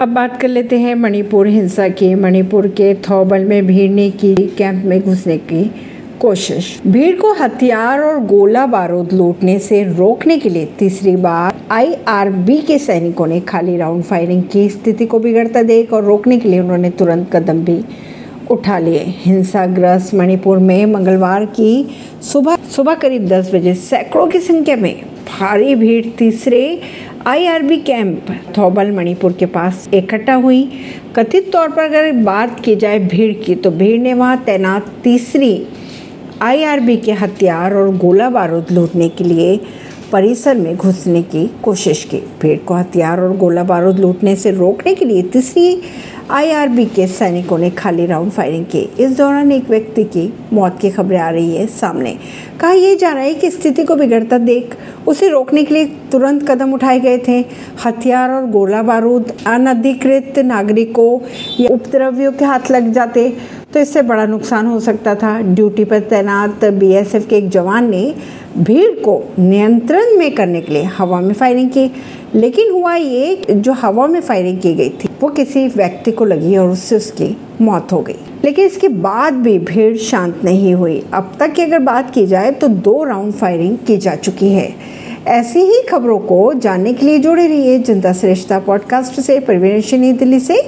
अब बात कर लेते हैं मणिपुर हिंसा की। मणिपुर के थौबल में भीड़ ने की कैंप में घुसने की कोशिश। भीड़ को हथियार और गोला बारूद लूटने से रोकने के लिए तीसरी बार आईआरबी के सैनिकों ने खाली राउंड फायरिंग की। स्थिति को बिगड़ता देख और रोकने के लिए उन्होंने तुरंत कदम भी उठा लिए। हिंसाग्रस्त मणिपुर में मंगलवार की सुबह सुबह करीब 10 बजे सैकड़ों की संख्या में भारी भीड़ तीसरे आईआरबी कैंप थौबल मणिपुर के पास इकट्ठा हुई। कथित तौर पर अगर बात की जाए भीड़ की तो भीड़ ने वहाँ तैनात तीसरी आईआरबी के हथियार और गोला बारूद लूटने के लिए परिसर में घुसने की कोशिश की। भीड़ को हथियार और गोला बारूद लूटने से रोकने के लिए तीसरी आईआरबी के सैनिकों ने खाली राउंड फायरिंग की। इस दौरान एक व्यक्ति की मौत की खबरें आ रही है सामने। कहा यह जा रहा है कि स्थिति को बिगड़ता देख उसे रोकने के लिए तुरंत कदम उठाए गए थे। हथियार और गोला बारूद अनधिकृत नागरिकों या उपद्रवियों के हाथ लग जाते। तो इससे बड़ा नुकसान हो सकता था। ड्यूटी पर तैनात बीएसएफ के एक जवान ने भीड़ को नियंत्रण में करने के लिए हवा में फायरिंग की। लेकिन हुआ ये जो हवा में फायरिंग की गई थी, वो किसी व्यक्ति को लगी और उससे उसकी मौत हो गई। लेकिन इसके बाद भी भीड़ शांत नहीं हुई। अब तक की अगर बात की जाए तो दो राउंड फायरिंग की जा चुकी है। ऐसी ही खबरों को जानने के लिए जुड़े रहिए जनता श्रेष्ठता पॉडकास्ट से। परिवेश नई दिल्ली से।